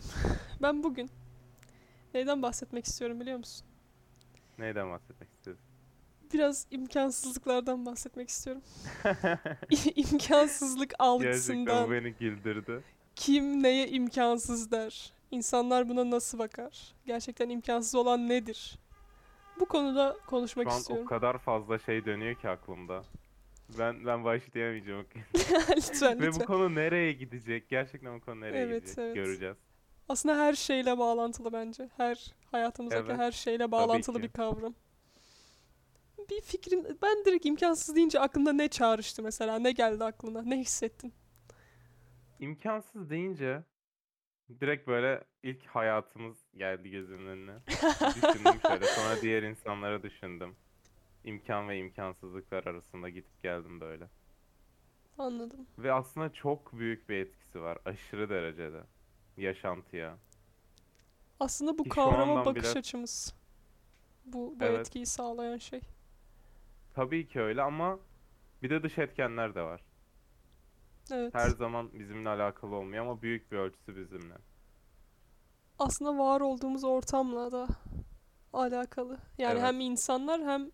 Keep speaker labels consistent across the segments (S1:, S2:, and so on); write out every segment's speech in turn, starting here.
S1: Pumacım, ben bugün neyden bahsetmek istiyorum biliyor musun?
S2: Neyden bahsetmek istiyorsun?
S1: Biraz imkansızlıklardan bahsetmek istiyorum. İmkansızlık
S2: Gerçekten
S1: algısından.
S2: bu beni güldürdü.
S1: Kim neye imkansız der? İnsanlar buna nasıl bakar? Gerçekten imkansız olan nedir? Bu konuda konuşmak
S2: Şu an o
S1: istiyorum.
S2: kadar fazla şey dönüyor ki aklımda. Ben ben başlayamayacağım.
S1: lütfen
S2: Ve bu konu nereye gidecek? Gerçekten bu konu nereye
S1: Evet,
S2: gidecek?
S1: evet.
S2: Göreceğiz.
S1: Aslında her şeyle bağlantılı bence. Her hayatımızdaki
S2: Evet,
S1: her şeyle bağlantılı bir kavram. Bir fikrin ben direkt imkansız deyince aklında ne çağrıştı mesela? Ne geldi aklına? Ne hissettin?
S2: İmkansız deyince direkt böyle ilk hayatımız geldi gözümün önüne. Düşündüm şöyle. Sonra diğer insanlara düşündüm. İmkan ve imkansızlıklar arasında gidip geldim böyle.
S1: Anladım.
S2: Ve aslında çok büyük bir etkisi var. Aşırı derecede. Yaşantıya.
S1: Aslında bu
S2: Ki şu
S1: kavrama
S2: andan
S1: bakış
S2: bile-
S1: açımız. Bu, bu
S2: Evet.
S1: etkiyi sağlayan şey.
S2: Tabii ki öyle ama bir de dış etkenler de var.
S1: Evet.
S2: Her zaman bizimle alakalı olmuyor ama büyük bir ölçüsü bizimle.
S1: Aslında var olduğumuz ortamla da alakalı. Yani
S2: Evet.
S1: hem insanlar hem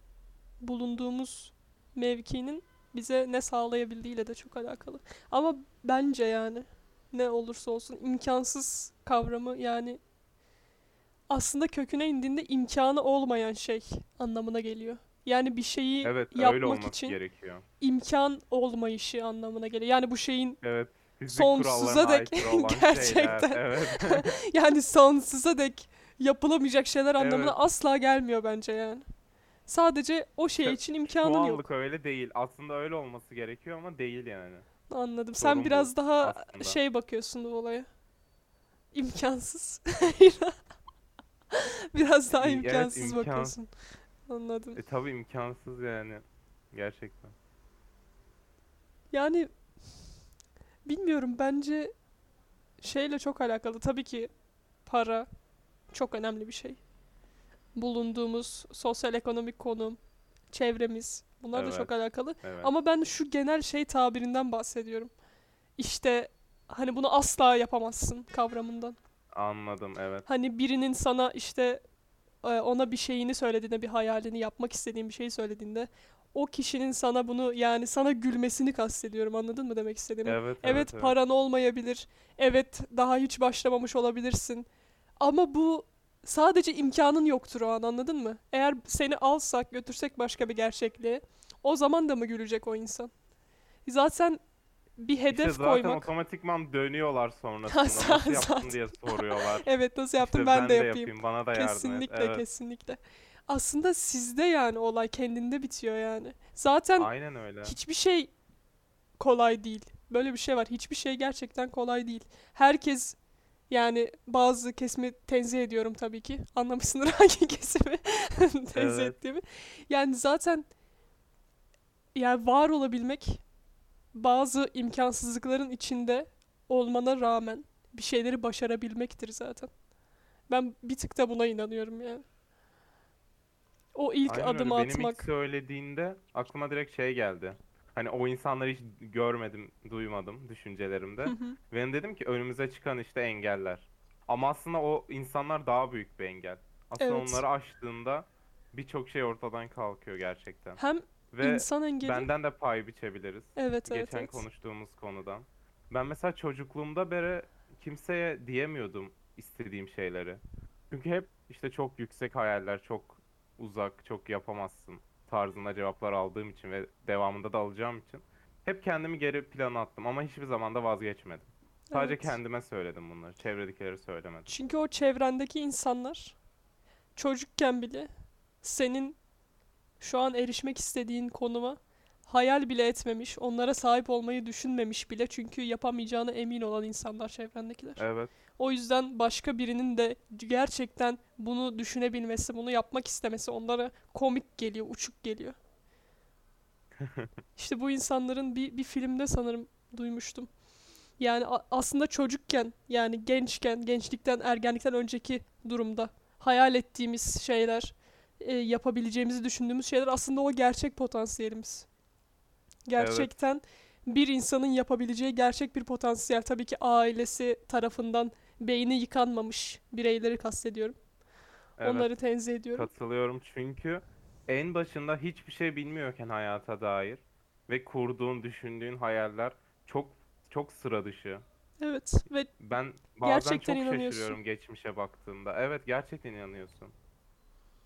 S1: bulunduğumuz mevkinin bize ne sağlayabildiğiyle de çok alakalı. Ama bence yani ne olursa olsun imkansız kavramı yani aslında köküne indiğinde imkanı olmayan şey anlamına geliyor. Yani bir şeyi
S2: Evet,
S1: yapmak için
S2: gerekiyor.
S1: imkan olmayışı anlamına geliyor. Yani bu şeyin
S2: Evet.
S1: Sonsuza dek gerçekten.
S2: şeyler. Evet.
S1: yani sonsuza dek yapılamayacak şeyler anlamına
S2: Evet.
S1: asla gelmiyor bence yani. Sadece o şey
S2: Şu-
S1: için
S2: Şu
S1: imkanın yok.
S2: anlık öyle değil. Aslında öyle olması gerekiyor ama değil yani.
S1: Anladım. Sen
S2: Sorun bu
S1: biraz daha
S2: aslında.
S1: şey bakıyorsun bu olaya. İmkansız. biraz daha
S2: İyi, evet,
S1: imkansız
S2: imkan-
S1: bakıyorsun. Anladım.
S2: E tabii imkansız yani. Gerçekten.
S1: Yani bilmiyorum bence şeyle çok alakalı. Tabii ki para çok önemli bir şey. Bulunduğumuz sosyal ekonomik konum, çevremiz bunlar da çok
S2: Evet.
S1: alakalı.
S2: Evet.
S1: Ama ben şu genel şey tabirinden bahsediyorum. İşte hani bunu asla yapamazsın kavramından.
S2: Anladım evet.
S1: Hani birinin sana işte e, ona bir şeyini söylediğinde, bir hayalini yapmak istediğin bir şeyi söylediğinde o kişinin sana bunu yani sana gülmesini kastediyorum. Anladın mı demek istediğimi?
S2: Evet, evet,
S1: Evet,
S2: evet.
S1: paran olmayabilir. Evet daha hiç başlamamış olabilirsin. Ama bu sadece imkanın yoktur o an anladın mı? Eğer seni alsak götürsek başka bir gerçekliğe o zaman da mı gülecek o insan? Zaten bir
S2: İşte
S1: hedef
S2: zaten
S1: koymak.
S2: otomatikman dönüyorlar sonrasında.
S1: Zaten-
S2: Nasıl yaptın
S1: zaten.
S2: diye soruyorlar.
S1: Evet nasıl yaptım
S2: İşte
S1: ben, de
S2: de
S1: yapayım.
S2: bana da yardım et.
S1: Kesinlikle
S2: Evet.
S1: kesinlikle. Aslında sizde yani olay kendinde bitiyor yani. Zaten
S2: Aynen öyle.
S1: hiçbir şey kolay değil. Böyle bir şey var. Hiçbir şey gerçekten kolay değil. Herkes yani bazı kesimi tenzih ediyorum tabii ki. Anlamışsındır hangi kesimi tenzih
S2: Evet.
S1: ettiğimi. Yani zaten yani var olabilmek bazı imkansızlıkların içinde olmana rağmen bir şeyleri başarabilmektir zaten. Ben bir tık da buna inanıyorum yani. O ilk
S2: Aynen öyle.
S1: adımı
S2: Benim
S1: atmak.
S2: ilk söylediğinde aklıma direkt şey geldi. Hani o insanları hiç görmedim, duymadım düşüncelerimde.
S1: Hı hı.
S2: Ben dedim ki önümüze çıkan işte engeller. Ama aslında o insanlar daha büyük bir engel. Aslında
S1: Evet.
S2: onları aştığında birçok şey ortadan kalkıyor gerçekten.
S1: Hem
S2: Ve
S1: insan engeli.
S2: benden de pay biçebiliriz.
S1: Evet evet
S2: Geçen
S1: evet.
S2: konuştuğumuz konudan. Ben mesela çocukluğumda beri kimseye diyemiyordum istediğim şeyleri. Çünkü hep işte çok yüksek hayaller, çok uzak, çok yapamazsın tarzında cevaplar aldığım için ve devamında da alacağım için hep kendimi geri plana attım ama hiçbir zaman da vazgeçmedim. Sadece
S1: Evet.
S2: kendime söyledim bunları. Çevredekileri söylemedim.
S1: Çünkü o çevrendeki insanlar çocukken bile senin şu an erişmek istediğin konuma hayal bile etmemiş, onlara sahip olmayı düşünmemiş bile çünkü yapamayacağına emin olan insanlar çevrendekiler.
S2: Evet.
S1: O yüzden başka birinin de gerçekten bunu düşünebilmesi, bunu yapmak istemesi onlara komik geliyor, uçuk geliyor. İşte bu insanların bir, bir filmde sanırım duymuştum. Yani aslında çocukken, yani gençken, gençlikten, ergenlikten önceki durumda hayal ettiğimiz şeyler, e, yapabileceğimizi düşündüğümüz şeyler aslında o gerçek potansiyelimiz. Gerçekten bir insanın yapabileceği gerçek bir potansiyel. Tabii ki ailesi tarafından beyni yıkanmamış bireyleri kastediyorum.
S2: Evet,
S1: Onları tenzih ediyorum.
S2: katılıyorum çünkü en başında hiçbir şey bilmiyorken hayata dair ve kurduğun, düşündüğün hayaller çok çok sıra dışı.
S1: Evet ve
S2: Ben bazen
S1: Gerçekten
S2: çok
S1: inanıyorsun.
S2: şaşırıyorum geçmişe baktığımda. Evet gerçekten inanıyorsun.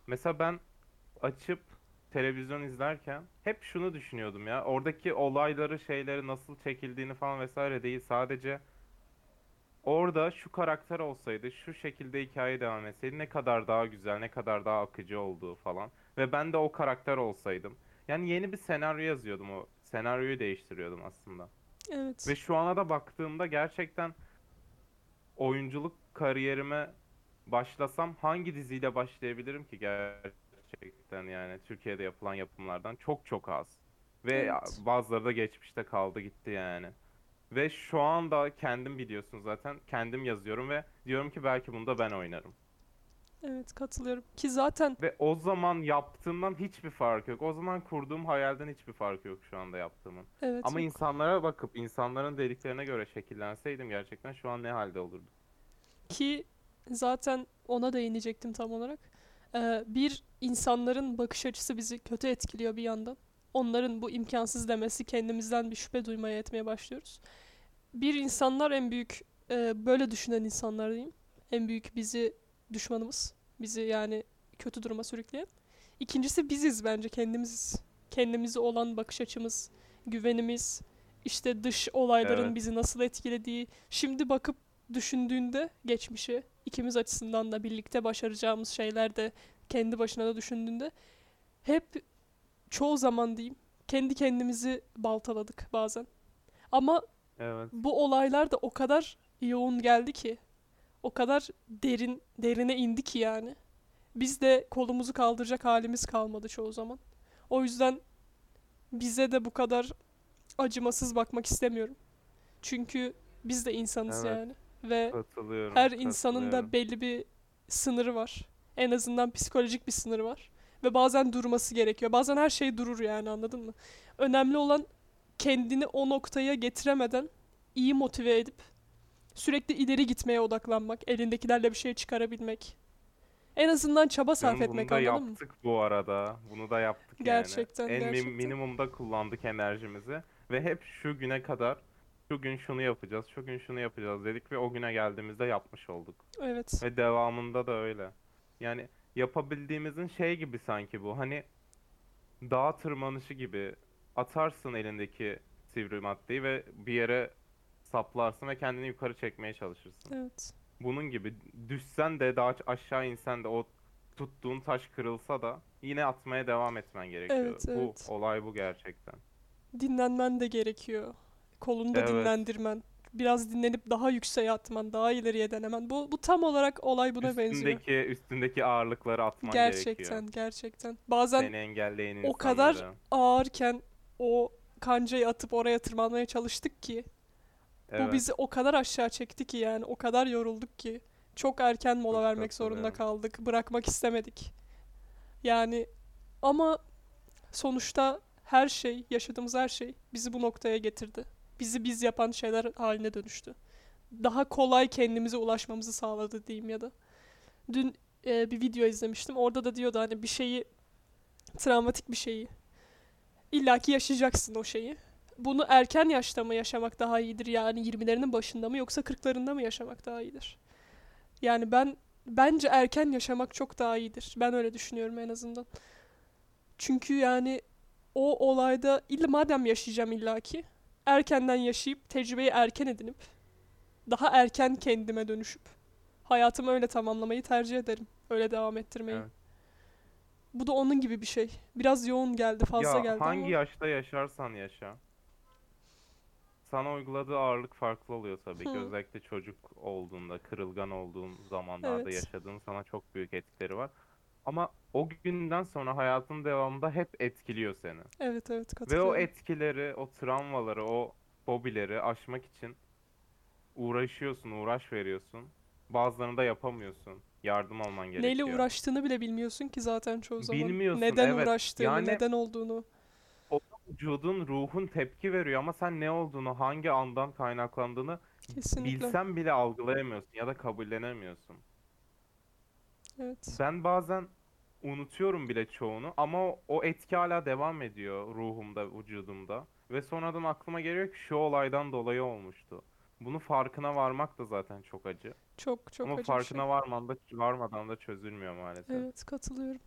S2: Mesela ben açıp televizyon izlerken hep şunu düşünüyordum ya. Oradaki olayları, şeyleri nasıl çekildiğini falan vesaire değil. Sadece orada şu karakter olsaydı, şu şekilde hikaye devam etseydi ne kadar daha güzel, ne kadar daha akıcı olduğu falan. Ve ben de o karakter olsaydım. Yani yeni bir senaryo yazıyordum o. Senaryoyu değiştiriyordum aslında.
S1: evet.
S2: Ve şu ana da baktığımda gerçekten oyunculuk kariyerime başlasam hangi diziyle başlayabilirim ki gerçekten yani Türkiye'de yapılan yapımlardan çok çok az. Ve
S1: Evet.
S2: bazıları da geçmişte kaldı gitti yani. Ve şu anda kendim biliyorsun zaten kendim yazıyorum ve diyorum ki belki bunu da ben oynarım.
S1: Evet katılıyorum. Ki zaten
S2: Ve o zaman yaptığımdan hiçbir fark yok. O zaman kurduğum hayalden hiçbir fark yok şu anda yaptığımın.
S1: evet
S2: Ama
S1: yok.
S2: insanlara bakıp insanların dediklerine göre şekillenseydim gerçekten şu an ne halde olurdum?
S1: Ki zaten ona değinecektim tam olarak. Ee, bir insanların bakış açısı bizi kötü etkiliyor bir yandan. Onların bu imkansız demesi kendimizden bir şüphe duymaya etmeye başlıyoruz. Bir insanlar en büyük e, böyle düşünen insanlar diyeyim. En büyük bizi düşmanımız. Bizi yani kötü duruma sürükleyen. İkincisi biziz bence kendimiziz. Kendimize olan bakış açımız, güvenimiz, işte dış olayların
S2: Evet.
S1: bizi nasıl etkilediği. Şimdi bakıp düşündüğünde geçmişi ikimiz açısından da birlikte başaracağımız şeyler de kendi başına da düşündüğünde hep çoğu zaman diyeyim kendi kendimizi baltaladık bazen. Ama
S2: Evet.
S1: bu olaylar da o kadar yoğun geldi ki o kadar derin derine indi ki yani. Biz de kolumuzu kaldıracak halimiz kalmadı çoğu zaman. O yüzden bize de bu kadar acımasız bakmak istemiyorum. Çünkü biz de insanız
S2: Evet.
S1: yani ve
S2: Katılıyorum.
S1: her insanın da belli bir sınırı var. En azından psikolojik bir sınırı var. Ve bazen durması gerekiyor. Bazen her şey durur yani anladın mı? Önemli olan kendini o noktaya getiremeden iyi motive edip sürekli ileri gitmeye odaklanmak. Elindekilerle bir şey çıkarabilmek. En azından çaba sarf
S2: Canım,
S1: etmek
S2: bunu da
S1: anladın mı?
S2: yaptık bu arada. Bunu da yaptık
S1: Gerçekten,
S2: yani. En
S1: gerçekten.
S2: minimumda kullandık enerjimizi ve hep şu güne kadar şu gün şunu yapacağız, şu gün şunu yapacağız dedik ve o güne geldiğimizde yapmış olduk.
S1: Evet.
S2: Ve devamında da öyle. Yani yapabildiğimizin şey gibi sanki bu. Hani dağ tırmanışı gibi atarsın elindeki sivri maddeyi ve bir yere saplarsın ve kendini yukarı çekmeye çalışırsın.
S1: Evet.
S2: Bunun gibi düşsen de daha aşağı insen de o tuttuğun taş kırılsa da yine atmaya devam etmen gerekiyor.
S1: Evet,
S2: Bu
S1: evet.
S2: olay bu gerçekten.
S1: Dinlenmen de gerekiyor. Kolunu da
S2: Evet.
S1: dinlendirmen. Biraz dinlenip daha yükseğe atman, daha ileriye denemen. Bu, bu tam olarak olay buna benziyor.
S2: Üstündeki üstündeki ağırlıkları atman
S1: Gerçekten,
S2: gerekiyor.
S1: gerçekten. Bazen
S2: Seni engelleyen
S1: o kadar ağırken o kancayı atıp oraya tırmanmaya çalıştık ki bu
S2: Evet.
S1: bizi o kadar aşağı çekti ki yani o kadar yorulduk ki çok erken mola
S2: Çok
S1: vermek zorunda
S2: katılıyorum.
S1: kaldık. Bırakmak istemedik. Yani ama sonuçta her şey, yaşadığımız her şey bizi bu noktaya getirdi. Bizi biz yapan şeyler haline dönüştü. Daha kolay kendimize ulaşmamızı sağladı diyeyim ya da. Dün e, bir video izlemiştim. Orada da diyordu hani bir şeyi travmatik bir şeyi illaki yaşayacaksın o şeyi. Bunu erken yaşta mı yaşamak daha iyidir yani 20'lerinin başında mı yoksa 40'larında mı yaşamak daha iyidir? Yani ben bence erken yaşamak çok daha iyidir. Ben öyle düşünüyorum en azından. Çünkü yani o olayda illa madem yaşayacağım illaki erkenden yaşayıp tecrübeyi erken edinip daha erken kendime dönüşüp hayatımı öyle tamamlamayı tercih ederim. Öyle devam ettirmeyi.
S2: Evet.
S1: Bu da onun gibi bir şey. Biraz yoğun geldi, fazla
S2: ya
S1: geldi
S2: hangi
S1: ama
S2: yaşta yaşarsan yaşa. Sana uyguladığı ağırlık farklı oluyor tabii ki.
S1: Hı.
S2: Özellikle çocuk olduğunda, kırılgan olduğun zamanlarda
S1: Evet.
S2: yaşadığın sana çok büyük etkileri var. Ama o günden sonra hayatın devamında hep etkiliyor seni.
S1: evet evet
S2: Ve o
S1: katılıyorum.
S2: etkileri, o travmaları, o fobileri aşmak için uğraşıyorsun, uğraş veriyorsun. Bazılarını da yapamıyorsun. Yardım alman
S1: Neyle
S2: gerekiyor.
S1: uğraştığını bile bilmiyorsun ki zaten çoğu zaman.
S2: Bilmiyorsun,
S1: Neden
S2: evet.
S1: uğraştığını,
S2: Yani-
S1: neden olduğunu.
S2: vücudun, ruhun tepki veriyor ama sen ne olduğunu, hangi andan kaynaklandığını
S1: Kesinlikle.
S2: bilsen bile algılayamıyorsun ya da kabullenemiyorsun.
S1: Evet.
S2: Ben bazen unutuyorum bile çoğunu ama o, o etki hala devam ediyor ruhumda, vücudumda. Ve sonradan aklıma geliyor ki şu olaydan dolayı olmuştu. Bunun farkına varmak da zaten çok acı.
S1: Çok çok
S2: ama
S1: acı bir
S2: farkına
S1: şey.
S2: varmadan da, varmadan da çözülmüyor maalesef.
S1: Evet katılıyorum.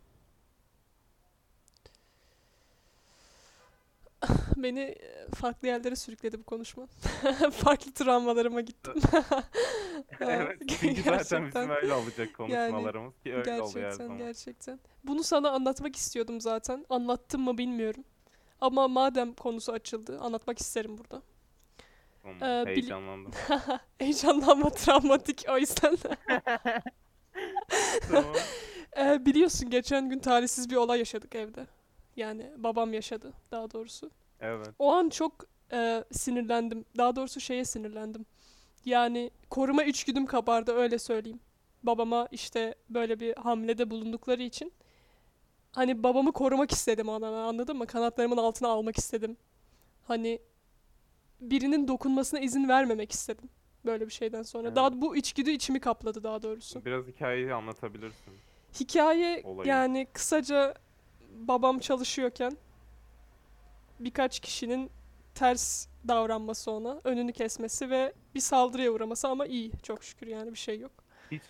S1: Beni e, farklı yerlere sürükledi bu konuşma. farklı travmalarıma gittim.
S2: Evet, çünkü zaten bizim öyle olacak konuşmalarımız ki öyle oluyor her
S1: gerçekten
S2: zaman.
S1: gerçekten. Bunu sana anlatmak istiyordum zaten. Anlattım mı bilmiyorum. Ama madem konusu açıldı, anlatmak isterim burada.
S2: Hmm,
S1: Ee,
S2: heyecanlandım.
S1: Heyecanlanma travmatik o yüzden.
S2: Tamam.
S1: Ee, biliyorsun geçen gün talihsiz bir olay yaşadık evde. Yani babam yaşadı daha doğrusu.
S2: Evet.
S1: O an çok e, sinirlendim. Daha doğrusu şeye sinirlendim. Yani koruma içgüdüm kabardı öyle söyleyeyim. Babama işte böyle bir hamlede bulundukları için. Hani babamı korumak istedim ana anladın mı? Kanatlarımın altına almak istedim. Hani birinin dokunmasına izin vermemek istedim. Böyle bir şeyden sonra.
S2: Evet.
S1: Daha bu içgüdü içimi kapladı daha doğrusu.
S2: Biraz hikayeyi anlatabilirsin.
S1: Hikaye
S2: Olayı.
S1: yani kısaca babam çalışıyorken birkaç kişinin ters davranması ona, önünü kesmesi ve bir saldırıya uğraması ama iyi çok şükür yani bir şey yok.
S2: Hiç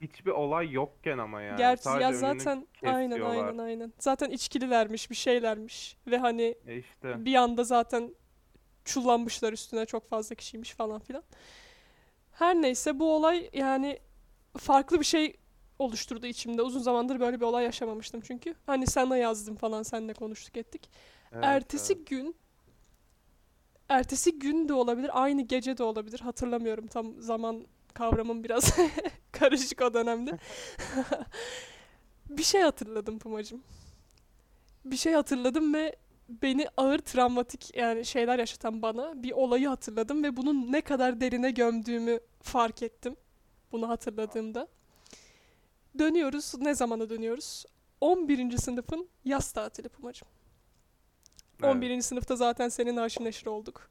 S2: hiçbir olay yokken ama yani.
S1: Gerçi
S2: Sadece
S1: ya zaten aynen aynen aynen. Zaten içkililermiş, bir şeylermiş ve hani
S2: E işte.
S1: bir anda zaten çullanmışlar üstüne çok fazla kişiymiş falan filan. Her neyse bu olay yani farklı bir şey oluşturdu içimde. Uzun zamandır böyle bir olay yaşamamıştım çünkü. Hani sana yazdım falan seninle konuştuk ettik.
S2: Evet,
S1: ertesi
S2: evet.
S1: gün ertesi gün de olabilir, aynı gece de olabilir. Hatırlamıyorum tam zaman kavramım biraz karışık o dönemde. bir şey hatırladım Pumacığım. Bir şey hatırladım ve beni ağır travmatik yani şeyler yaşatan bana bir olayı hatırladım ve bunun ne kadar derine gömdüğümü fark ettim. Bunu hatırladığımda. Dönüyoruz. Ne zamana dönüyoruz? 11. sınıfın yaz tatili Pumacığım.
S2: Evet.
S1: 11. sınıfta zaten senin haşır neşir olduk.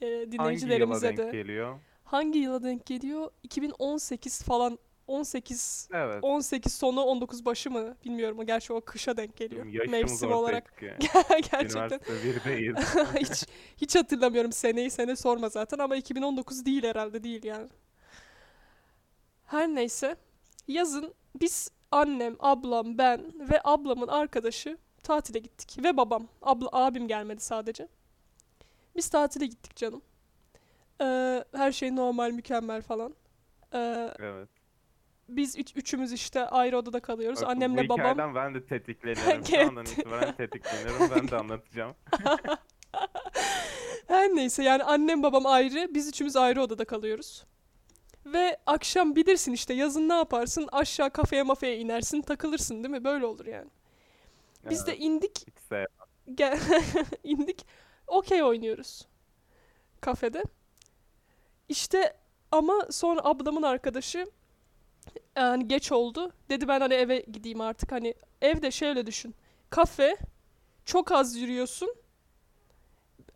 S1: Ee,
S2: Hangi yıla
S1: dinleyicilerimize
S2: denk
S1: de.
S2: geliyor?
S1: Hangi yıla denk geliyor? 2018 falan 18
S2: Evet.
S1: 18 sonu 19 başı mı bilmiyorum. Gerçi o kışa denk geliyor.
S2: Yaşımız
S1: Mevsim olarak.
S2: çıkıyor.
S1: Gerçekten. Hiç hiç hatırlamıyorum seneyi sene sorma zaten ama 2019 değil herhalde değil yani. Her neyse yazın biz annem, ablam, ben ve ablamın arkadaşı tatile gittik ve babam, abla, abim gelmedi sadece. Biz tatile gittik canım. Ee, her şey normal, mükemmel falan. Ee,
S2: Evet.
S1: Biz üç, üçümüz işte ayrı odada kalıyoruz.
S2: Bak,
S1: Annemle
S2: bu
S1: babam.
S2: hikayeden ben de tetikleniyorum. Şu andan itibaren tetikleniyorum. Ben de anlatacağım.
S1: Her neyse yani annem babam ayrı, biz üçümüz ayrı odada kalıyoruz. Ve akşam bilirsin işte yazın ne yaparsın? Aşağı kafeye mafeye inersin, takılırsın değil mi? Böyle olur yani. Biz de
S2: Evet,
S1: indik,
S2: hiç sevmem.
S1: gel indik. Okey oynuyoruz kafede. İşte ama sonra ablamın arkadaşı yani geç oldu. Dedi ben hani eve gideyim artık. Hani evde şöyle düşün. Kafe çok az yürüyorsun.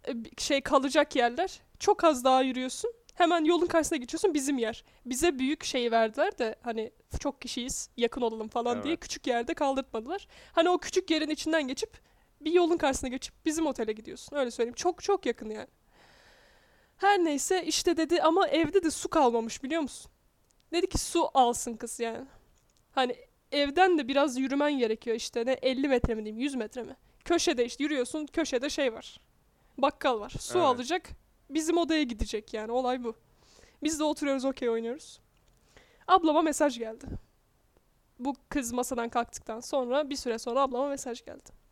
S1: E, Şey kalacak yerler. Çok az daha yürüyorsun. Hemen yolun karşısına geçiyorsun bizim yer. Bize büyük şey verdiler de hani çok kişiyiz yakın olalım falan diye
S2: Evet.
S1: küçük yerde kaldırtmadılar. Hani o küçük yerin içinden geçip bir yolun karşısına geçip bizim otele gidiyorsun. Öyle söyleyeyim. Çok çok yakın yani. Her neyse işte dedi ama evde de su kalmamış biliyor musun? Dedi ki su alsın kız yani. Hani evden de biraz yürümen gerekiyor işte ne 50 metre mi diyeyim 100 metre mi? Köşede işte yürüyorsun köşede şey var. Bakkal var. Su
S2: Evet.
S1: alacak bizim odaya gidecek yani olay bu. Biz de oturuyoruz okey oynuyoruz. Ablama mesaj geldi. Bu kız masadan kalktıktan sonra bir süre sonra ablama mesaj geldi.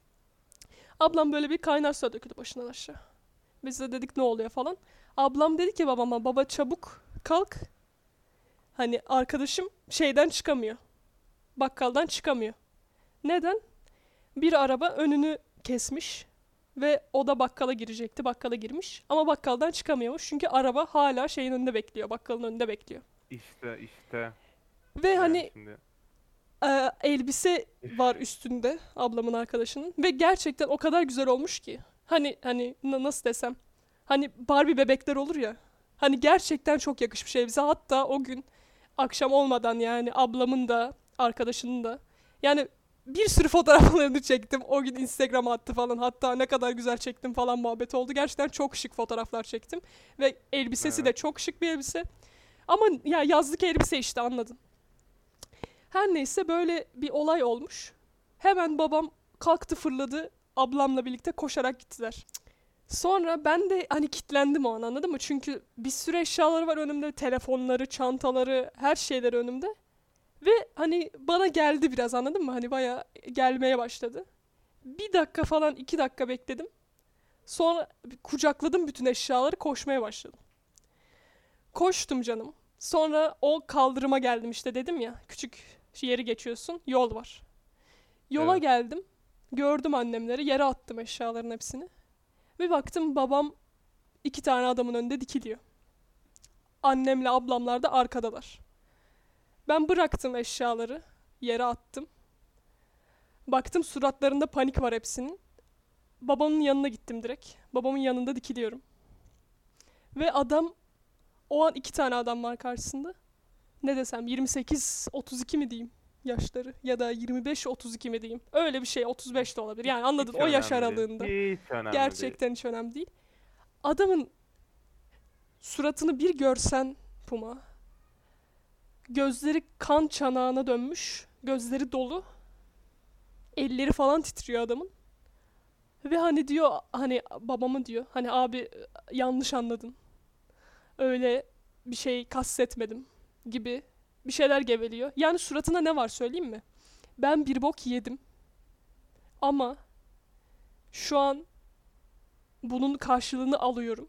S1: Ablam böyle bir kaynar suya döküldü başından aşağı. Biz de dedik ne oluyor falan. Ablam dedi ki babama baba çabuk kalk. Hani arkadaşım şeyden çıkamıyor. Bakkaldan çıkamıyor. Neden? Bir araba önünü kesmiş ve o da bakkala girecekti. Bakkala girmiş ama bakkaldan çıkamıyormuş. Çünkü araba hala şeyin önünde bekliyor. Bakkalın önünde bekliyor.
S2: İşte işte.
S1: Ve
S2: yani
S1: hani
S2: şimdi
S1: e, elbise var üstünde ablamın arkadaşının ve gerçekten o kadar güzel olmuş ki. Hani hani na- nasıl desem? Hani Barbie bebekler olur ya. Hani gerçekten çok yakışmış elbise. Hatta o gün akşam olmadan yani ablamın da arkadaşının da yani bir sürü fotoğraflarını çektim. O gün Instagram'a attı falan. Hatta ne kadar güzel çektim falan muhabbet oldu. Gerçekten çok şık fotoğraflar çektim. Ve elbisesi de
S2: Evet.
S1: çok şık bir elbise. Ama ya yazlık elbise işte anladın. Her neyse böyle bir olay olmuş. Hemen babam kalktı fırladı. Ablamla birlikte koşarak gittiler. Sonra ben de hani kitlendim o an anladın mı? Çünkü bir sürü eşyaları var önümde. Telefonları, çantaları, her şeyleri önümde. Ve hani bana geldi biraz anladın mı? Hani bayağı gelmeye başladı. Bir dakika falan iki dakika bekledim. Sonra kucakladım bütün eşyaları koşmaya başladım. Koştum canım. Sonra o kaldırıma geldim işte dedim ya. Küçük yeri geçiyorsun. Yol var. Yola
S2: Evet.
S1: geldim. Gördüm annemleri. Yere attım eşyaların hepsini. Bir baktım babam iki tane adamın önünde dikiliyor. Annemle ablamlar da arkadalar. Ben bıraktım eşyaları. Yere attım. Baktım suratlarında panik var hepsinin. Babamın yanına gittim direkt. Babamın yanında dikiliyorum. Ve adam o an iki tane adam var karşısında. Ne desem 28-32 mi diyeyim yaşları ya da 25-32 mi diyeyim. Öyle bir şey 35 de olabilir. Yani anladın
S2: Hiç
S1: o yaş
S2: değil.
S1: aralığında.
S2: Hiç önemli değil.
S1: Gerçekten hiç önemli değil. Adamın suratını bir görsen Puma. Gözleri kan çanağına dönmüş. Gözleri dolu. Elleri falan titriyor adamın. Ve hani diyor hani babamı diyor hani abi yanlış anladın. Öyle bir şey kastetmedim gibi bir şeyler geveliyor. Yani suratında ne var söyleyeyim mi? Ben bir bok yedim. Ama şu an bunun karşılığını alıyorum.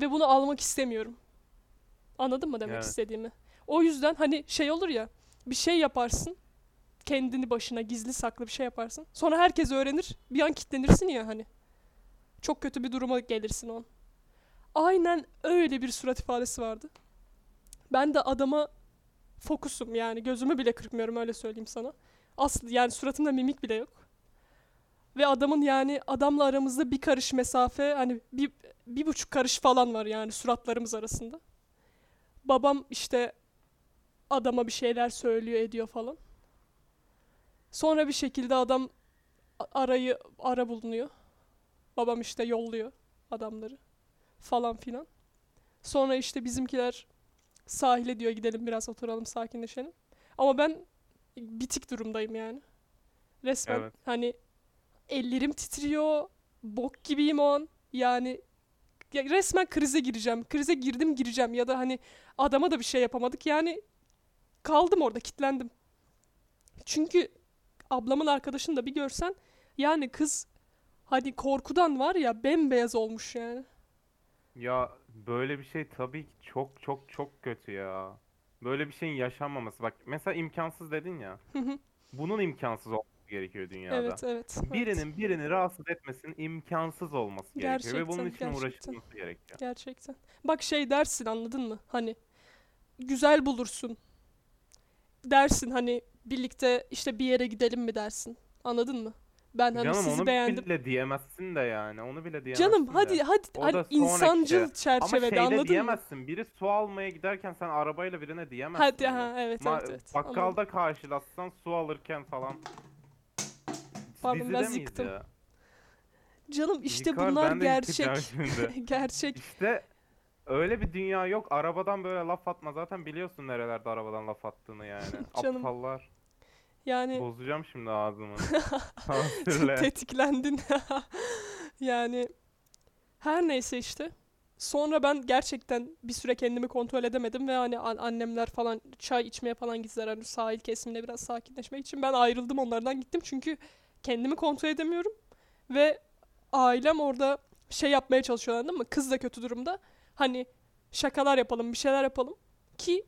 S1: Ve bunu almak istemiyorum. Anladın mı demek
S2: Evet.
S1: istediğimi? O yüzden hani şey olur ya bir şey yaparsın kendini başına gizli saklı bir şey yaparsın. Sonra herkes öğrenir bir an kitlenirsin ya hani. Çok kötü bir duruma gelirsin o an. Aynen öyle bir surat ifadesi vardı. Ben de adama fokusum yani gözümü bile kırpmıyorum öyle söyleyeyim sana. Aslı yani suratında mimik bile yok. Ve adamın yani adamla aramızda bir karış mesafe hani bir, bir buçuk karış falan var yani suratlarımız arasında. Babam işte adama bir şeyler söylüyor ediyor falan. Sonra bir şekilde adam arayı ara bulunuyor. Babam işte yolluyor adamları falan filan. Sonra işte bizimkiler sahile diyor gidelim biraz oturalım sakinleşelim. Ama ben bitik durumdayım yani. Resmen
S2: Evet.
S1: hani ellerim titriyor. Bok gibiyim o an. Yani ya resmen krize gireceğim. Krize girdim gireceğim ya da hani adama da bir şey yapamadık. Yani kaldım orada kilitlendim. Çünkü ablamın arkadaşını da bir görsen yani kız hani korkudan var ya bembeyaz olmuş yani.
S2: Ya böyle bir şey tabii ki çok çok çok kötü ya. Böyle bir şeyin yaşanmaması. Bak mesela imkansız dedin ya. Bunun imkansız olması gerekiyor dünyada.
S1: evet evet. evet.
S2: Birinin birini rahatsız etmesinin imkansız olması gerekiyor ve bunun
S1: Gerçekten,
S2: için
S1: gerçekten.
S2: uğraşılması gerekiyor.
S1: Gerçekten. Bak şey dersin anladın mı? Hani güzel bulursun. Dersin hani birlikte işte bir yere gidelim mi dersin. Anladın mı? Ben hani
S2: Canım
S1: sizi
S2: onu
S1: beğendim.
S2: bile diyemezsin de yani. Onu bile diyemezsin
S1: Canım
S2: de.
S1: hadi hadi
S2: O
S1: hani
S2: da sonraki
S1: insancıl
S2: şey. Ama
S1: çerçevede
S2: şeyde
S1: anladın mı?
S2: diyemezsin. Biri su almaya giderken sen arabayla birine diyemezsin.
S1: Hadi ha evet
S2: Ma-
S1: evet evet.
S2: Bakkalda
S1: Anladım.
S2: karşılaşsan su alırken falan.
S1: Pardon,
S2: Dizide
S1: biraz
S2: miyiz
S1: yıktım.
S2: ya?
S1: Canım işte
S2: Yıkar,
S1: bunlar
S2: ben de
S1: gerçek.
S2: şimdi.
S1: gerçek.
S2: İşte öyle bir dünya yok. Arabadan böyle laf atma. Zaten biliyorsun nerelerde arabadan laf attığını yani.
S1: Canım.
S2: Aptallar.
S1: Yani
S2: Bozacağım şimdi ağzımı. Sansürle.
S1: tetiklendin. yani her neyse işte. Sonra ben gerçekten bir süre kendimi kontrol edemedim ve hani an- annemler falan çay içmeye falan gittiler hani sahil kesiminde biraz sakinleşmek için. Ben ayrıldım onlardan gittim çünkü kendimi kontrol edemiyorum ve ailem orada şey yapmaya çalışıyor anladın mı? Kız da kötü durumda. Hani şakalar yapalım, bir şeyler yapalım ki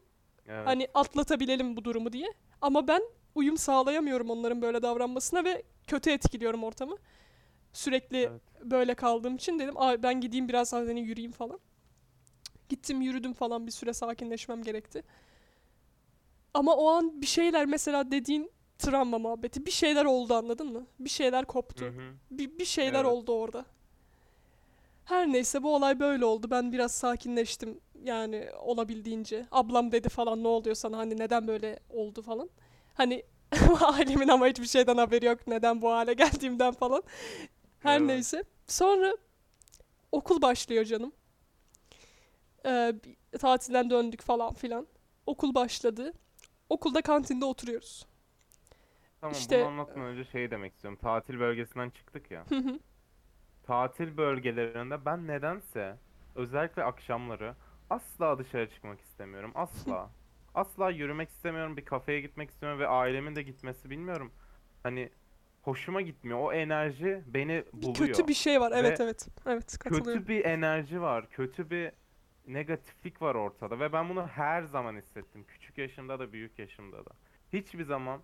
S2: Evet.
S1: Hani atlatabilelim bu durumu diye. Ama ben uyum sağlayamıyorum onların böyle davranmasına ve kötü etkiliyorum ortamı. Sürekli
S2: Evet.
S1: böyle kaldığım için dedim "Ay, ben gideyim biraz hani yürüyeyim falan. Gittim yürüdüm falan bir süre sakinleşmem gerekti. Ama o an bir şeyler mesela dediğin travma muhabbeti bir şeyler oldu anladın mı? Bir şeyler koptu.
S2: Hı hı.
S1: Bir, bir şeyler
S2: Evet.
S1: oldu orada. Her neyse bu olay böyle oldu. Ben biraz sakinleştim yani olabildiğince. Ablam dedi falan ne oluyor sana hani neden böyle oldu falan. Hani ailemin ama hiçbir şeyden haberi yok neden bu hale geldiğimden falan. Her
S2: Evet.
S1: neyse. Sonra okul başlıyor canım. Ee, tatilden döndük falan filan. Okul başladı. Okulda kantinde oturuyoruz.
S2: Tamam
S1: İşte-
S2: bunu anlatmadan önce şey demek istiyorum. Tatil bölgesinden çıktık ya.
S1: Hı hı.
S2: Tatil bölgelerinde ben nedense özellikle akşamları asla dışarı çıkmak istemiyorum. Asla. Asla yürümek istemiyorum. Bir kafeye gitmek istemiyorum ve ailemin de gitmesi bilmiyorum. Hani hoşuma gitmiyor. O enerji beni buluyor.
S1: kötü bir şey var. Evet
S2: Ve
S1: evet. Evet katılıyorum.
S2: kötü bir enerji var. Kötü bir negatiflik var ortada ve ben bunu her zaman hissettim. Küçük yaşımda da büyük yaşımda da. Hiçbir zaman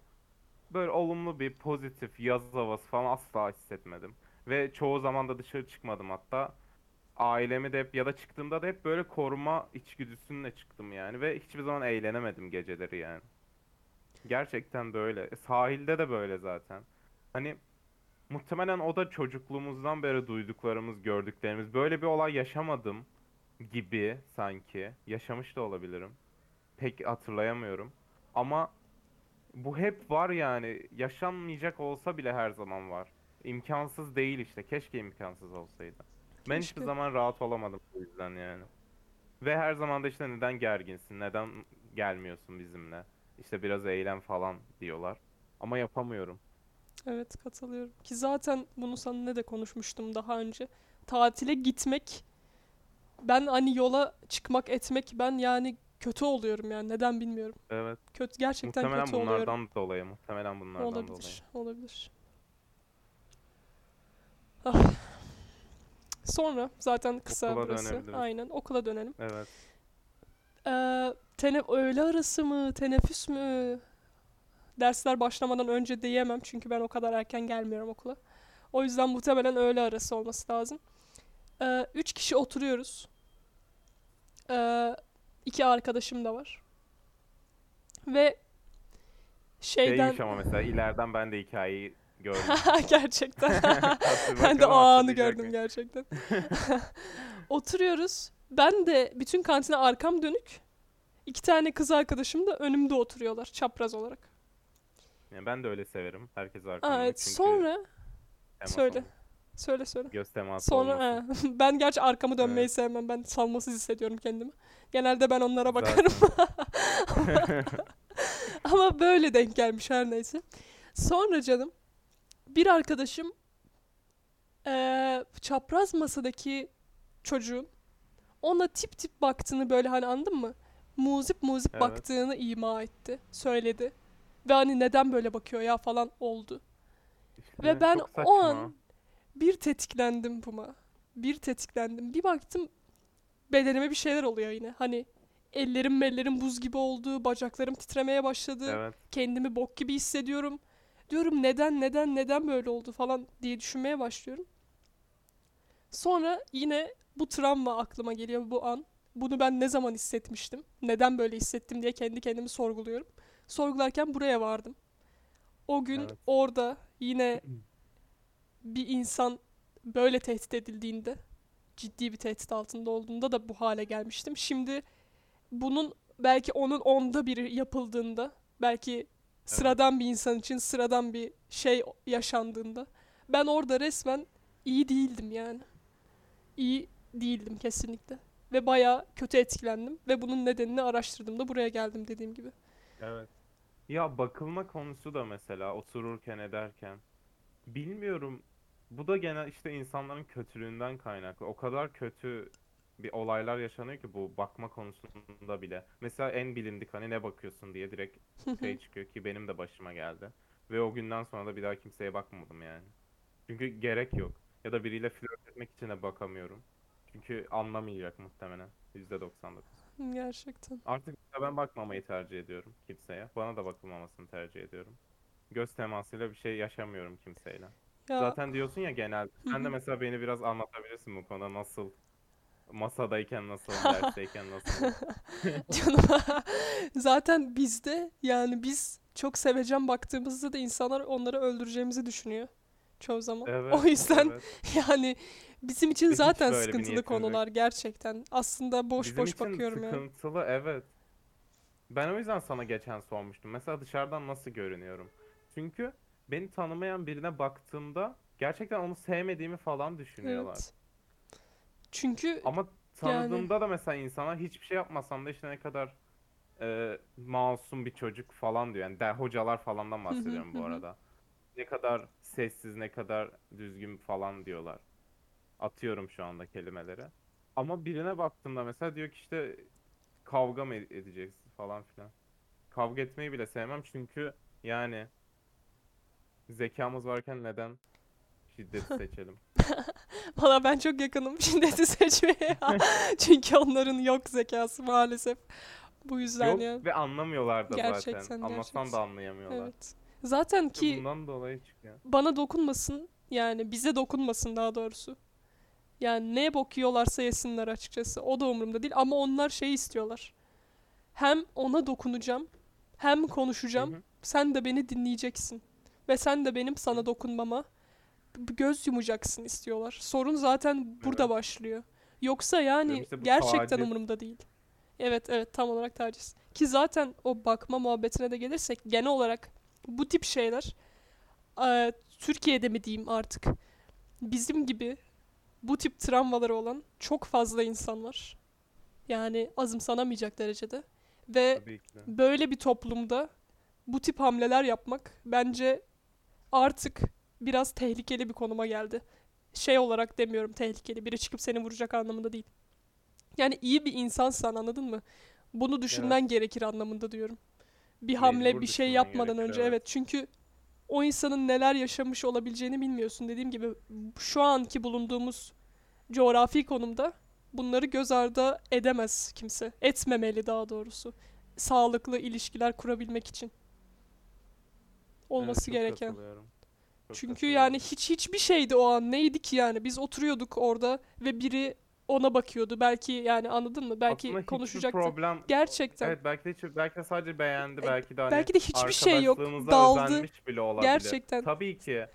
S2: böyle olumlu bir pozitif yaz havası falan asla hissetmedim. Ve çoğu zaman da dışarı çıkmadım hatta. Ailemi de hep ya da çıktığımda da hep böyle koruma içgüdüsünle çıktım yani ve hiçbir zaman eğlenemedim geceleri yani. Gerçekten böyle. E, Sahilde de böyle zaten. Hani muhtemelen o da çocukluğumuzdan beri duyduklarımız, gördüklerimiz. Böyle bir olay yaşamadım gibi sanki. Yaşamış da olabilirim. Pek hatırlayamıyorum. Ama bu hep var yani. Yaşanmayacak olsa bile her zaman var. İmkansız değil işte. Keşke imkansız olsaydı. Ben hiçbir zaman rahat olamadım bu yüzden yani. Ve her zaman da işte neden gerginsin, neden gelmiyorsun bizimle? İşte biraz eğlen falan diyorlar. Ama yapamıyorum.
S1: Evet katılıyorum. Ki zaten bunu seninle de konuşmuştum daha önce. Tatile gitmek ben hani yola çıkmak etmek ben yani kötü oluyorum yani neden bilmiyorum.
S2: Evet.
S1: Kötü gerçekten
S2: Muhtemelen
S1: kötü oluyorum.
S2: bunlardan dolayı. Muhtemelen bunlardan dolayı.
S1: Olabilir. Olabilir. Ah. Sonra zaten kısa
S2: Okula
S1: burası. Aynen okula dönelim.
S2: Evet.
S1: Ee, tene öğle arası mı, teneffüs mü? Dersler başlamadan önce diyemem çünkü ben o kadar erken gelmiyorum okula. O yüzden muhtemelen öğle arası olması lazım. Ee, üç kişi oturuyoruz. Ee, iki arkadaşım da var. Ve şeyden...
S2: Şeymiş ama mesela ileriden ben de hikayeyi gördüm.
S1: gerçekten. Ben de o anı gördüm gerçekten. Oturuyoruz. Ben de bütün kantine arkam dönük. İki tane kız arkadaşım da önümde oturuyorlar çapraz olarak.
S2: Yani ben de öyle severim. Herkes arkamda
S1: evet.
S2: çünkü
S1: Sonra söyle.
S2: olmaz.
S1: söyle söyle.
S2: Göz teması
S1: Sonra he, ben gerçi arkamı dönmeyi
S2: Evet.
S1: sevmem. Ben salmasız hissediyorum kendimi. Genelde ben onlara bakarım. Ama böyle denk gelmiş her neyse. Sonra canım bir arkadaşım eee, çapraz masadaki çocuğun ona tip tip baktığını böyle hani anladın mı? Muzip muzip
S2: Evet.
S1: baktığını ima etti. Söyledi. Ve hani neden böyle bakıyor ya falan oldu.
S2: İşte
S1: Ve ben o an bir tetiklendim buna. Bir tetiklendim. Bir baktım bedenime bir şeyler oluyor yine. Hani ellerim ellerim buz gibi oldu. Bacaklarım titremeye başladı.
S2: Evet.
S1: Kendimi bok gibi hissediyorum. Diyorum neden neden neden böyle oldu falan diye düşünmeye başlıyorum. Sonra yine bu travma aklıma geliyor bu an. Bunu ben ne zaman hissetmiştim? Neden böyle hissettim diye kendi kendimi sorguluyorum. Sorgularken buraya vardım. O gün
S2: Evet.
S1: orada yine bir insan böyle tehdit edildiğinde, ciddi bir tehdit altında olduğunda da bu hale gelmiştim. Şimdi bunun belki onun onda biri yapıldığında, belki sıradan bir insan için sıradan bir şey yaşandığında ben orada resmen iyi değildim yani. İyi değildim kesinlikle. Ve bayağı kötü etkilendim ve bunun nedenini araştırdığımda buraya geldim dediğim gibi.
S2: Evet. Ya bakılma konusu da mesela otururken ederken bilmiyorum bu da genel işte insanların kötülüğünden kaynaklı. O kadar kötü bir olaylar yaşanıyor ki bu bakma konusunda bile. Mesela en bilindik hani ne bakıyorsun diye direkt şey çıkıyor ki benim de başıma geldi. Ve o günden sonra da bir daha kimseye bakmadım yani. Çünkü gerek yok. Ya da biriyle flört etmek için de bakamıyorum. Çünkü anlamayacak muhtemelen. %99.
S1: Gerçekten.
S2: Artık ben bakmamayı tercih ediyorum kimseye. Bana da bakılmamasını tercih ediyorum. Göz temasıyla bir şey yaşamıyorum kimseyle.
S1: Ya
S2: Zaten diyorsun ya genel. Sen de mesela beni biraz anlatabilirsin bu konuda nasıl masadayken nasıl, dersteyken nasıl.
S1: Canım zaten bizde yani biz çok sevecen baktığımızda da insanlar onları öldüreceğimizi düşünüyor çoğu zaman.
S2: Evet,
S1: o yüzden
S2: evet.
S1: yani Bizim için
S2: hiç
S1: zaten sıkıntılı
S2: niyetimiz yok.
S1: konular gerçekten. Aslında boş
S2: Bizim
S1: boş
S2: için
S1: bakıyorum yani.
S2: sıkıntılı evet. Ben o yüzden sana geçen sormuştum. Mesela dışarıdan nasıl görünüyorum? Çünkü beni tanımayan birine baktığımda gerçekten onu sevmediğimi falan düşünüyorlar.
S1: Evet. Çünkü
S2: Ama tanıdığımda da mesela insana hiçbir şey yapmasam da işte ne kadar e, masum bir çocuk falan diyor. Yani der, hocalar falandan bahsediyorum bu arada. Ne kadar sessiz, ne kadar düzgün falan diyorlar. Atıyorum şu anda kelimeleri. Ama birine baktığımda mesela diyor ki işte kavga mı ed- edeceksin falan filan. Kavga etmeyi bile sevmem çünkü yani zekamız varken neden şiddeti seçelim?
S1: valla ben çok yakınım şiddeti seçmeye. Çünkü onların yok zekası maalesef. Bu yüzden
S2: Yok
S1: ya.
S2: ve anlamıyorlar da zaten.
S1: Gerçekten,
S2: Anlatsan
S1: gerçekten.
S2: da anlayamıyorlar.
S1: Evet. Zaten ki
S2: bundan dolayı çıkıyor.
S1: bana dokunmasın yani bize dokunmasın daha doğrusu. Yani ne bok yiyorlarsa yesinler açıkçası. O da umurumda değil ama onlar şey istiyorlar. Hem ona dokunacağım hem konuşacağım.
S2: Hı hı.
S1: Sen de beni dinleyeceksin. Ve sen de benim sana dokunmama göz yumacaksın istiyorlar. Sorun zaten burada
S2: Evet.
S1: başlıyor. Yoksa yani
S2: işte
S1: gerçekten
S2: taciz.
S1: umurumda değil. Evet evet tam olarak taciz. Ki zaten o bakma muhabbetine de gelirsek genel olarak bu tip şeyler eee, Türkiye'de mi diyeyim artık bizim gibi bu tip travmaları olan çok fazla insan var. Yani azımsanamayacak derecede. Ve böyle bir toplumda bu tip hamleler yapmak bence artık biraz tehlikeli bir konuma geldi. Şey olarak demiyorum tehlikeli. Biri çıkıp seni vuracak anlamında değil. Yani iyi bir insansan anladın mı? Bunu düşünmen gerekir anlamında diyorum. Bir hamle
S2: Mecbur
S1: bir şey yapmadan
S2: gerekir,
S1: önce
S2: evet.
S1: evet. Çünkü o insanın neler yaşamış olabileceğini bilmiyorsun. Dediğim gibi şu anki bulunduğumuz coğrafi konumda bunları göz ardı edemez kimse. Etmemeli daha doğrusu. Sağlıklı ilişkiler kurabilmek için. Olması
S2: Evet,
S1: gereken. Çünkü yani hiç hiçbir şeydi o an. Neydi ki yani? Biz oturuyorduk orada ve biri ona bakıyordu. Belki yani anladın mı? Belki
S2: Aslında
S1: konuşacaktı.
S2: problem
S1: Gerçekten.
S2: Evet belki de hiç, belki de sadece beğendi
S1: E,
S2: belki de hani
S1: belki de hiçbir şey yok, daldı.
S2: bile olabilir.
S1: Gerçekten.
S2: Tabii ki.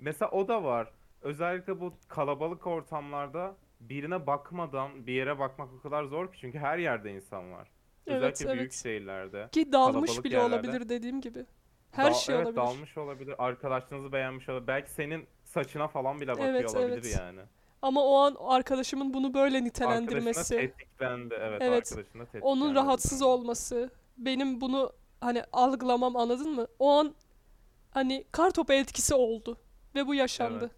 S2: Mesela o da var. Özellikle bu kalabalık ortamlarda birine bakmadan bir yere bakmak o kadar zor ki çünkü her yerde insan var.
S1: Evet,
S2: Özellikle büyük
S1: evet.
S2: şehirlerde.
S1: Ki dalmış bile
S2: yerlerde.
S1: olabilir dediğim gibi. Her
S2: Dal-
S1: şey
S2: evet,
S1: olabilir.
S2: dalmış olabilir. Arkadaşlarınızı beğenmiş olabilir. Belki senin saçına falan bile bakıyor
S1: Evet,
S2: olabilir
S1: evet.
S2: yani.
S1: Ama o an arkadaşımın bunu böyle
S2: Arkadaşına
S1: nitelendirmesi,
S2: tetiklendi. Evet,
S1: Evet.
S2: arkadaşına tetiklendi.
S1: onun rahatsız olması, benim bunu hani algılamam anladın mı? O an hani kartopu etkisi oldu ve bu yaşandı.
S2: Evet.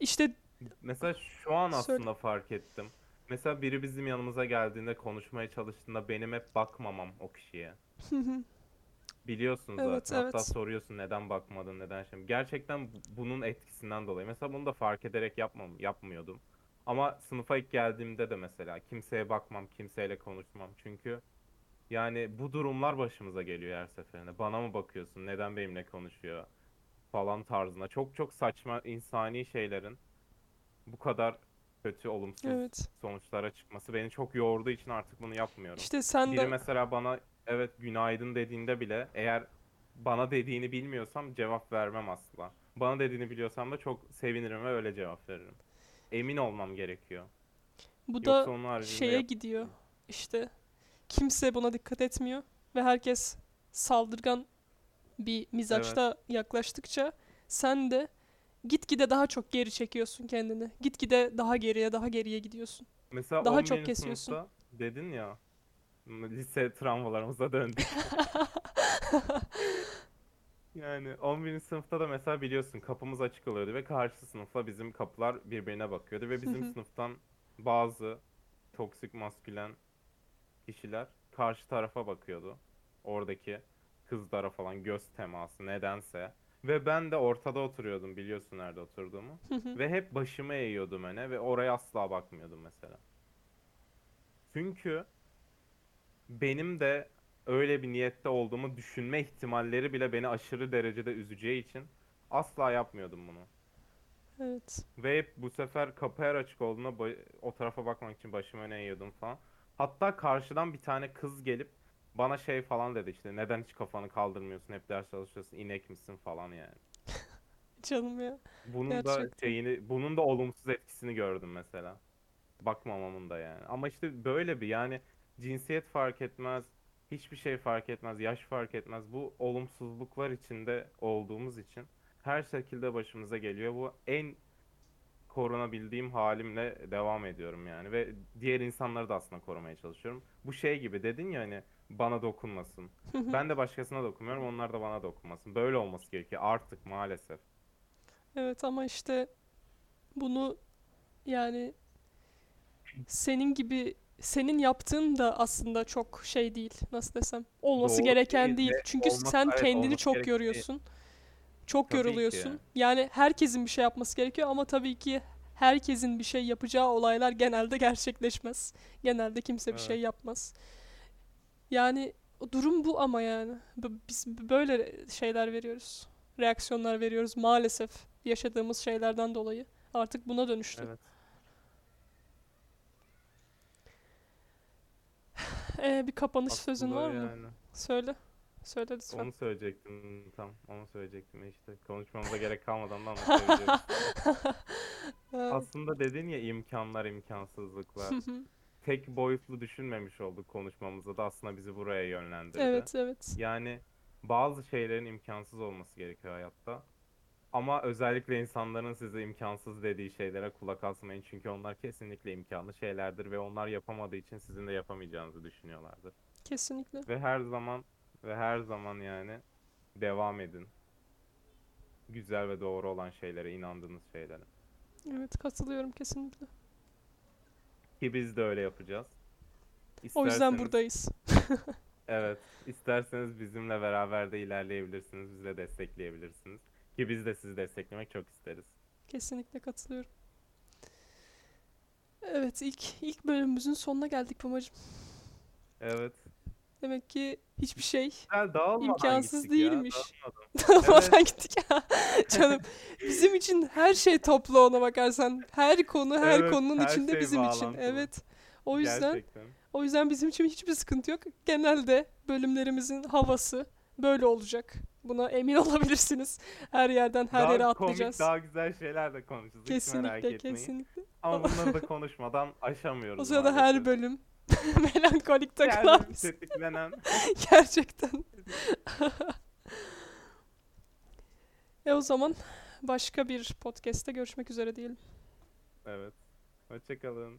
S1: İşte
S2: Mesela şu an
S1: Söyle.
S2: aslında fark ettim. Mesela biri bizim yanımıza geldiğinde konuşmaya çalıştığında benim hep bakmamam o kişiye. Biliyorsun
S1: Evet,
S2: zaten. Hatta
S1: evet.
S2: soruyorsun neden bakmadın, neden şey. Gerçekten bu- bunun etkisinden dolayı. Mesela bunu da fark ederek yapmam, yapmıyordum. Ama sınıfa ilk geldiğimde de mesela kimseye bakmam, kimseyle konuşmam. Çünkü yani bu durumlar başımıza geliyor her seferinde. Bana mı bakıyorsun? Neden benimle konuşuyor? Falan tarzında. Çok çok saçma insani şeylerin bu kadar kötü, olumsuz
S1: evet.
S2: sonuçlara çıkması beni çok yorduğu için artık bunu yapmıyorum.
S1: İşte sen
S2: Biri
S1: de
S2: mesela bana evet günaydın dediğinde bile eğer bana dediğini bilmiyorsam cevap vermem asla. Bana dediğini biliyorsam da çok sevinirim ve öyle cevap veririm. Emin olmam gerekiyor.
S1: bu
S2: Yoksa
S1: da şeye
S2: yap-
S1: gidiyor. İşte kimse buna dikkat etmiyor ve herkes saldırgan bir mizaçta yaklaştıkça sen de gitgide daha çok geri çekiyorsun kendini. Gitgide daha geriye daha geriye gidiyorsun.
S2: Mesela
S1: daha
S2: 11.
S1: çok kesiyorsun.
S2: dedin ya lise travmalarımıza döndük. Yani 11. sınıfta da mesela biliyorsun kapımız açık oluyordu ve karşı sınıfla bizim kapılar birbirine bakıyordu ve bizim sınıftan bazı toksik maskülen kişiler karşı tarafa bakıyordu. Oradaki kızlara falan göz teması nedense. Ve ben de ortada oturuyordum biliyorsun nerede oturduğumu. Ve hep başımı eğiyordum öne ve oraya asla bakmıyordum mesela. Çünkü benim de öyle bir niyette olduğumu düşünme ihtimalleri bile beni aşırı derecede üzeceği için asla yapmıyordum bunu.
S1: evet.
S2: Ve hep bu sefer kapı her açık olduğunda o tarafa bakmak için başımı öne eğiyordum falan. Hatta karşıdan bir tane kız gelip bana şey falan dedi işte neden hiç kafanı kaldırmıyorsun hep ders çalışıyorsun inek misin falan yani.
S1: Canım ya.
S2: Bunun da
S1: Gerçekten.
S2: şeyini, bunun da olumsuz etkisini gördüm mesela. Bakmamamın da yani. Ama işte böyle bir yani cinsiyet fark etmez, hiçbir şey fark etmez, yaş fark etmez. Bu olumsuzluklar içinde olduğumuz için her şekilde başımıza geliyor. Bu en korunabildiğim halimle devam ediyorum yani ve diğer insanları da aslında korumaya çalışıyorum. Bu şey gibi dedin ya hani bana dokunmasın. Ben de başkasına dokunmuyorum, onlar da bana dokunmasın. Böyle olması gerekiyor artık maalesef.
S1: Evet ama işte bunu yani senin gibi senin yaptığın da aslında çok şey değil. Nasıl desem? Olması
S2: Doğru
S1: gereken
S2: değil
S1: değil.
S2: ve
S1: Çünkü
S2: olması-
S1: sen
S2: evet,
S1: kendini çok
S2: değil.
S1: yoruyorsun. Çok
S2: Tabii ki
S1: yoruluyorsun.
S2: yani.
S1: Yani herkesin bir şey yapması gerekiyor ama tabii ki herkesin bir şey yapacağı olaylar genelde gerçekleşmez. Genelde kimse bir
S2: Evet.
S1: şey yapmaz. Yani durum bu ama yani. Biz böyle şeyler veriyoruz. Reaksiyonlar veriyoruz maalesef yaşadığımız şeylerden dolayı. Artık buna dönüştü.
S2: Evet.
S1: Ee, bir kapanış sözün
S2: Aslında
S1: var mı?
S2: yani.
S1: Söyle. Söyle lütfen.
S2: Onu söyleyecektim tam. Onu söyleyecektim işte. Konuşmamıza gerek kalmadan da Aslında dedin ya imkanlar, imkansızlıklar. Tek boyutlu düşünmemiş olduk konuşmamızda da aslında bizi buraya yönlendirdi.
S1: evet evet.
S2: Yani bazı şeylerin imkansız olması gerekiyor hayatta. Ama özellikle insanların size imkansız dediği şeylere kulak asmayın. Çünkü onlar kesinlikle imkanlı şeylerdir ve onlar yapamadığı için sizin de yapamayacağınızı düşünüyorlardır.
S1: Kesinlikle.
S2: Ve her zaman ve her zaman yani devam edin. Güzel ve doğru olan şeylere, inandığınız şeylere.
S1: Evet katılıyorum kesinlikle.
S2: Ki biz de öyle yapacağız.
S1: O yüzden
S2: İsterseniz-
S1: buradayız.
S2: Evet, isterseniz bizimle beraber de ilerleyebilirsiniz, bizi de destekleyebilirsiniz. Ki biz de sizi desteklemek çok isteriz.
S1: Kesinlikle katılıyorum. Evet ilk ilk bölümümüzün sonuna geldik Pamacığım.
S2: Evet.
S1: Demek ki hiçbir şey imkansız
S2: gittik ya,
S1: değilmiş.
S2: dağılmadan.
S1: Gittik ya. Canım bizim için her şey toplu ona bakarsan. Her konu her
S2: Evet,
S1: konunun
S2: her
S1: içinde
S2: şey
S1: bizim için.
S2: bağlantılı.
S1: Evet. O yüzden
S2: Gerçekten.
S1: o yüzden bizim için hiçbir sıkıntı yok. Genelde bölümlerimizin havası böyle olacak. Buna emin olabilirsiniz. Her yerden her
S2: daha
S1: yere
S2: komik,
S1: atlayacağız.
S2: daha güzel şeyler de konuşacağız.
S1: Kesinlikle kesinlikle.
S2: Ama bunları da konuşmadan aşamıyoruz
S1: O sırada her bölüm melankolik takılan
S2: tetiklenen
S1: gerçekten. e o zaman başka bir podcast'te görüşmek üzere diyelim.
S2: Evet. Hoşçakalın.